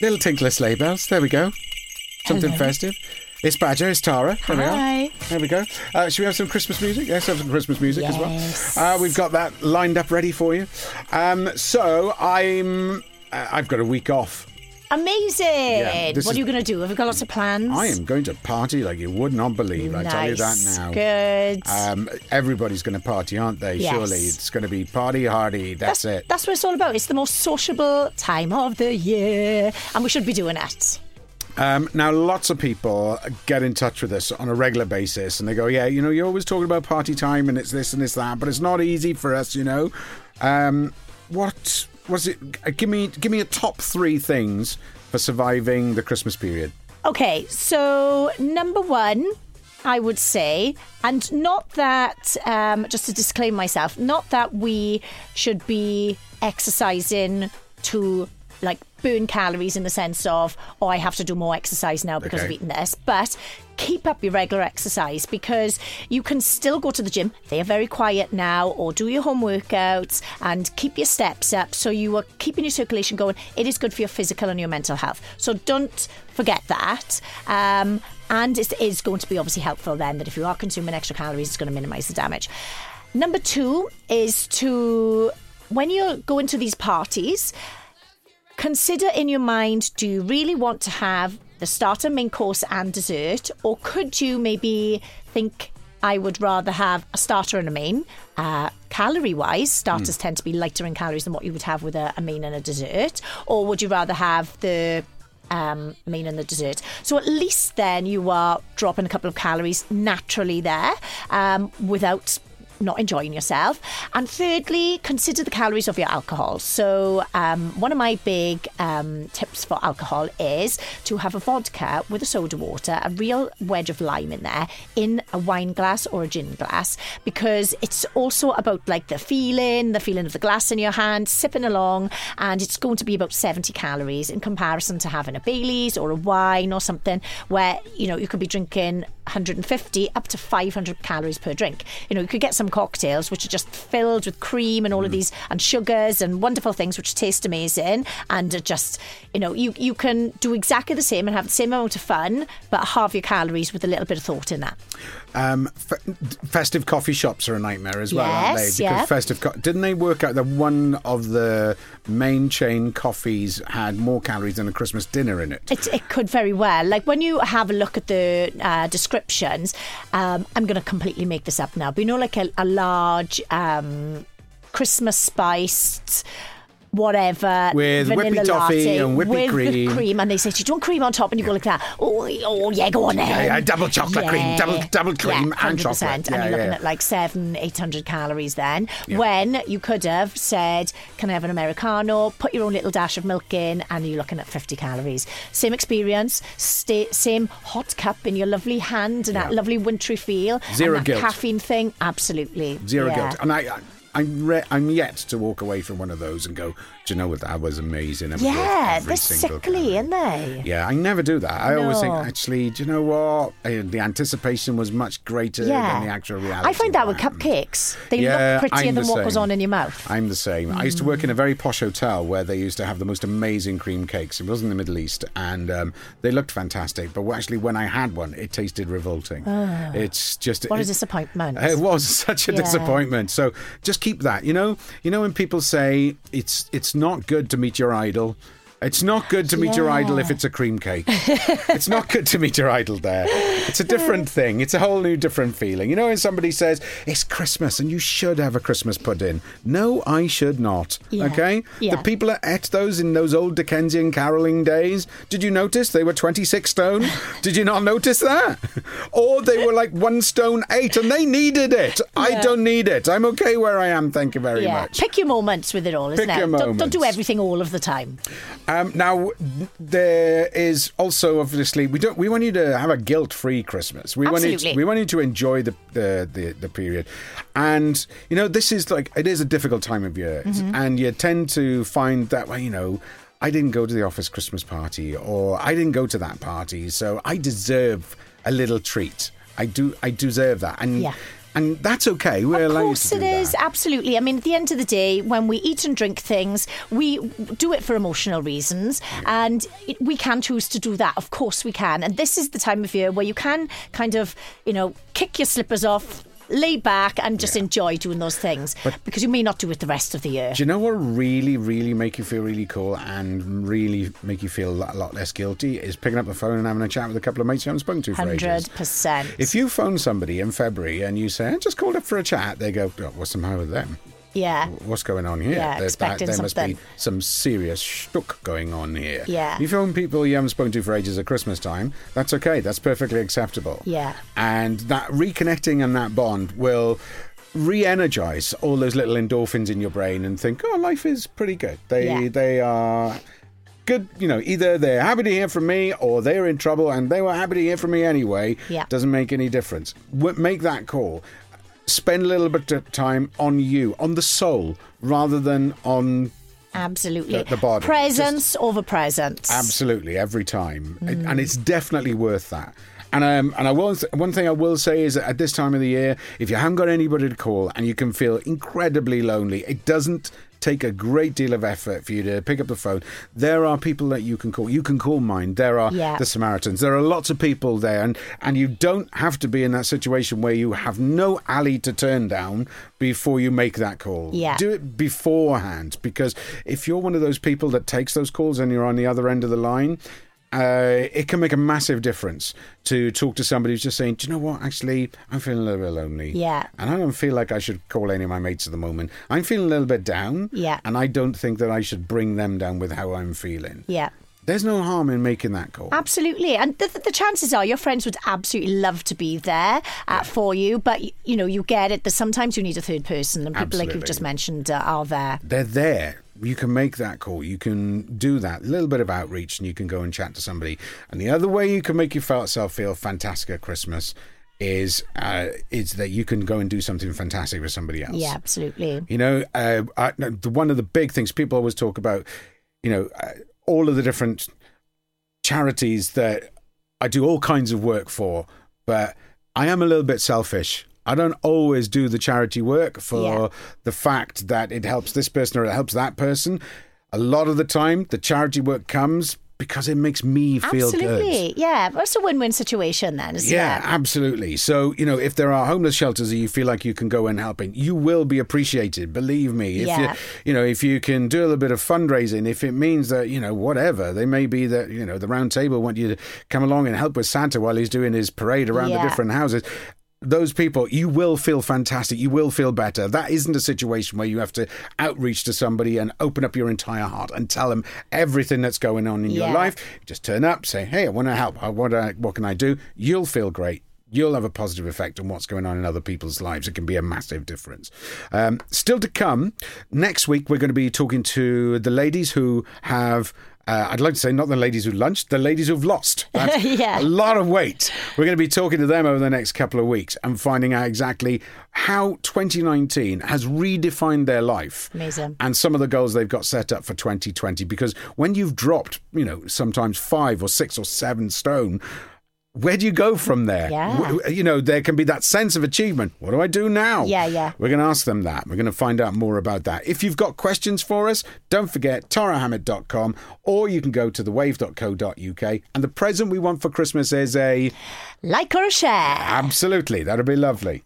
Little tinkler sleigh bells. There we go. Something Hello. festive. It's Badger. It's Tara. There we Hi. are. There we go. Uh, should we have some Christmas music? Yes, have some Christmas music Yes. as well. Uh, we've got that lined up ready for you. Um, so I'm. Uh, I've got a week off. Amazing. what is- are you going to do? Have you got lots of plans? I am going to party like you would not believe. I tell you that now. Good. Um, everybody's going to party, aren't they? Yes. Surely it's going to be party hardy. That's, it. That's what it's all about. It's the most sociable time of the year, and we should be doing it. Um, now, lots of people get in touch with us on a regular basis, and they go, "Yeah, you know, you're always talking about party time, and it's this and it's that, but it's not easy for us, you know." Um, what was it? uh, Give me, give me a top three things for surviving the Christmas period. Okay, so number one, I would say, and not that, um, just to disclaim myself, not that we should be exercising to like burn calories in the sense of, oh, I have to do more exercise now because Okay. eating this, but keep up your regular exercise because you can still go to the gym. They are very quiet now, or do your home workouts and keep your steps up so you are keeping your circulation going. It is good for your physical and your mental health. So don't forget that. Um, and it is going to be obviously helpful then that if you are consuming extra calories, it's going to minimize the damage. Number two is to, when you're going to these parties, consider in your mind do you really want to have the starter, main course, and dessert? Or could you maybe think, I would rather have a starter and a main? Uh, calorie wise, starters tend to be lighter in calories than what you would have with a, a main and a dessert. Or would you rather have the um, main and the dessert. So at least then you are dropping a couple of calories naturally there um, without not enjoying yourself. And thirdly, consider the calories of your alcohol. So um, one of my big um, tips for alcohol is to have a vodka with a soda water, a real wedge of lime in there, in a wine glass or a gin glass, because it's also about like the feeling, the feeling of the glass in your hand, sipping along, and it's going to be about 70 calories in comparison to having a Bailey's or a wine or something where, you know, you could be drinking 150 up to 500 calories per drink. You know, you could get some cocktails which are just filled with cream and all of these and sugars and wonderful things which taste amazing and are just, you know, you you can do exactly the same and have the same amount of fun but halve your calories with a little bit of thought in that. Um, f- festive coffee shops are a nightmare as well, aren't they? Because yeah. festive, co- didn't they work out that one of the main chain coffees had more calories than a Christmas dinner in it? It, it could very well. Like when you have a look at the uh, descriptions, um, I'm going to completely make this up now, but you know, like a, a large um, Christmas spiced. Whatever With vanilla whippy toffee latte and whippy with cream. cream, and they say, "Do you want cream on top?" And you go like that. Oh, oh yeah, go on then. Yeah, yeah, double chocolate cream, double- double cream yeah, and 100%. chocolate. And you're looking yeah. at like seven, eight hundred calories then. When you could have said, "Can I have an americano?" Put your own little dash of milk in, and you're looking at fifty calories. Same experience, stay, same hot cup in your lovely hand, and that lovely wintry feel. Zero guilt. caffeine thing, absolutely Zero yeah. guilt. And I, I I'm, re- I'm yet to walk away from one of those and go, do you know what? That was amazing. It was Yeah, they're sickly, calorie." aren't they? Yeah, I never do that. I always think, actually, do you know what? The anticipation was much greater Yeah. than the actual reality. I find that with cupcakes. They Yeah, look prettier I'm than what goes on in your mouth. I'm the same. I used to work in a very posh hotel where they used to have the most amazing cream cakes. It was in the Middle East, and um, they looked fantastic. But actually, when I had one, it tasted revolting. It's just Ah. What a disappointment. It was such a Yeah. disappointment. So just keep that. You know, you know when people say it's it's not good to meet your idol. It's not good to meet your idol if it's a cream cake. it's not good to meet your idol there. It's a different thing. It's a whole new different feeling. You know, when somebody says it's Christmas and you should have a Christmas pudding. No, I should not. Yeah. Okay? Yeah. The people that ate those in those old Dickensian caroling days, did you notice they were 26 stone? did you not notice that? or they were like one stone eight and they needed it. I don't need it. I'm okay where I am. Thank you very yeah. much. Pick your moments with it all, isn't Pick it? your Don't, don't do everything all of the time. Um, now there is also obviously we don't we want you to have a guilt-free Christmas. We want you to, Absolutely. we want you to enjoy the, the the the period, and you know this is like it is a difficult time of year, Mm-hmm. and you tend to find that well you know. I didn't go to the office Christmas party, or I didn't go to that party, so I deserve a little treat. I do. I deserve that, and Yeah. And that's okay. We're Of allowed course to do it is, that. absolutely. I mean, at the end of the day, when we eat and drink things, we do it for emotional reasons, and it, we can choose to do that. Of course, we can. And this is the time of year where you can kind of, you know, kick your slippers off. Lay back and just enjoy doing those things because you may not do it the rest of the year. Do you know what really, really make you feel really cool and really make you feel a lot, less guilty is picking up the phone and having a chat with a couple of mates you haven't spoken to for ages. Hundred percent. If you phone somebody in February and you say, I just called up for a chat, they go, oh, what's the matter with them? Yeah. What's going on here? Yeah, There- expecting there must be some serious shtuck going on here. Yeah. You phone people you haven't spoken to for ages at Christmas time, that's okay. That's perfectly acceptable. Yeah. And that reconnecting and that bond will re-energize all those little endorphins in your brain and think, oh, life is pretty good. They Yeah. they are good. You know, either they're happy to hear from me or they're in trouble and they were happy to hear from me anyway. Yeah. Doesn't make any difference. W- Make that call. Spend a little bit of time on you, on the soul, rather than on Absolutely. The- the body. Presence over presence. Absolutely, every time, Mm. and it's definitely worth that. And um, and I will one thing I will say is that at this time of the year, if you haven't got anybody to call and you can feel incredibly lonely, it doesn't take a great deal of effort for you to pick up the phone. There are people that you can call. You can call Mind. There are Yeah. the Samaritans. There are lots of people there, and and you don't have to be in that situation where you have no alley to turn down before you make that call. Yeah. Do it beforehand because if you're one of those people that takes those calls and you're on the other end of the line, uh, it can make a massive difference to talk to somebody who's just saying, Do you know what? Actually, I'm feeling a little bit lonely. Yeah. And I don't feel like I should call any of my mates at the moment. I'm feeling a little bit down. Yeah. And I don't think that I should bring them down with how I'm feeling. yeah. There's no harm in making that call. Absolutely, and the, the chances are your friends would absolutely love to be there uh, for you, but you know you get it that sometimes you need a third person, and people like you've just mentioned uh, are there. they're there. You can make that call. You can do that. Little bit of outreach, and you can go and chat to somebody. And the other way you can make yourself feel fantastic at Christmas is uh, is that you can go and do something fantastic with somebody else. Yeah, absolutely. You know, uh, I, one of the big things people always talk about, you know, uh, all of the different charities that I do all kinds of work for, but I am a little bit selfish. I don't always do the charity work for Yeah. the fact that it helps this person or it helps that person. A lot of the time, the charity work comes because it makes me feel good. Absolutely, yeah. That's a win-win situation then, isn't Yeah, it? absolutely. So, you know, if there are homeless shelters that you feel like you can go and help in, you will be appreciated, believe me. If Yeah. you you know, if you can do a little bit of fundraising, if it means that, you know, whatever, they may be that, you know, the round table want you to come along and help with Santa while he's doing his parade around the different houses. Those people, you will feel fantastic. You will feel better. That isn't a situation where you have to outreach to somebody and open up your entire heart and tell them everything that's going on in your life. Just turn up, say, "Hey, I want to help. I want to, what can I do?" You'll feel great. You'll have a positive effect on what's going on in other people's lives. It can be a massive difference. Um, still to come, next week we're going to be talking to the ladies who have. Uh, I'd like to say not the ladies who lunched, the ladies who've lost. Yeah. a lot of weight. We're going to be talking to them over the next couple of weeks and finding out exactly how 2019 has redefined their life Amazing. and some of the goals they've got set up for 2020 because when you've dropped you know sometimes five or six or seven stone where do you go from there? Yeah. You know there can be that sense of achievement. What do i do now? Yeah, yeah. we're going to ask them that. We're going to find out more about that. If you've got questions for us don't forget tarahammett.com or you can go to thewave.co.uk and the present we want for christmas is a Like or a share. absolutely. That'll be lovely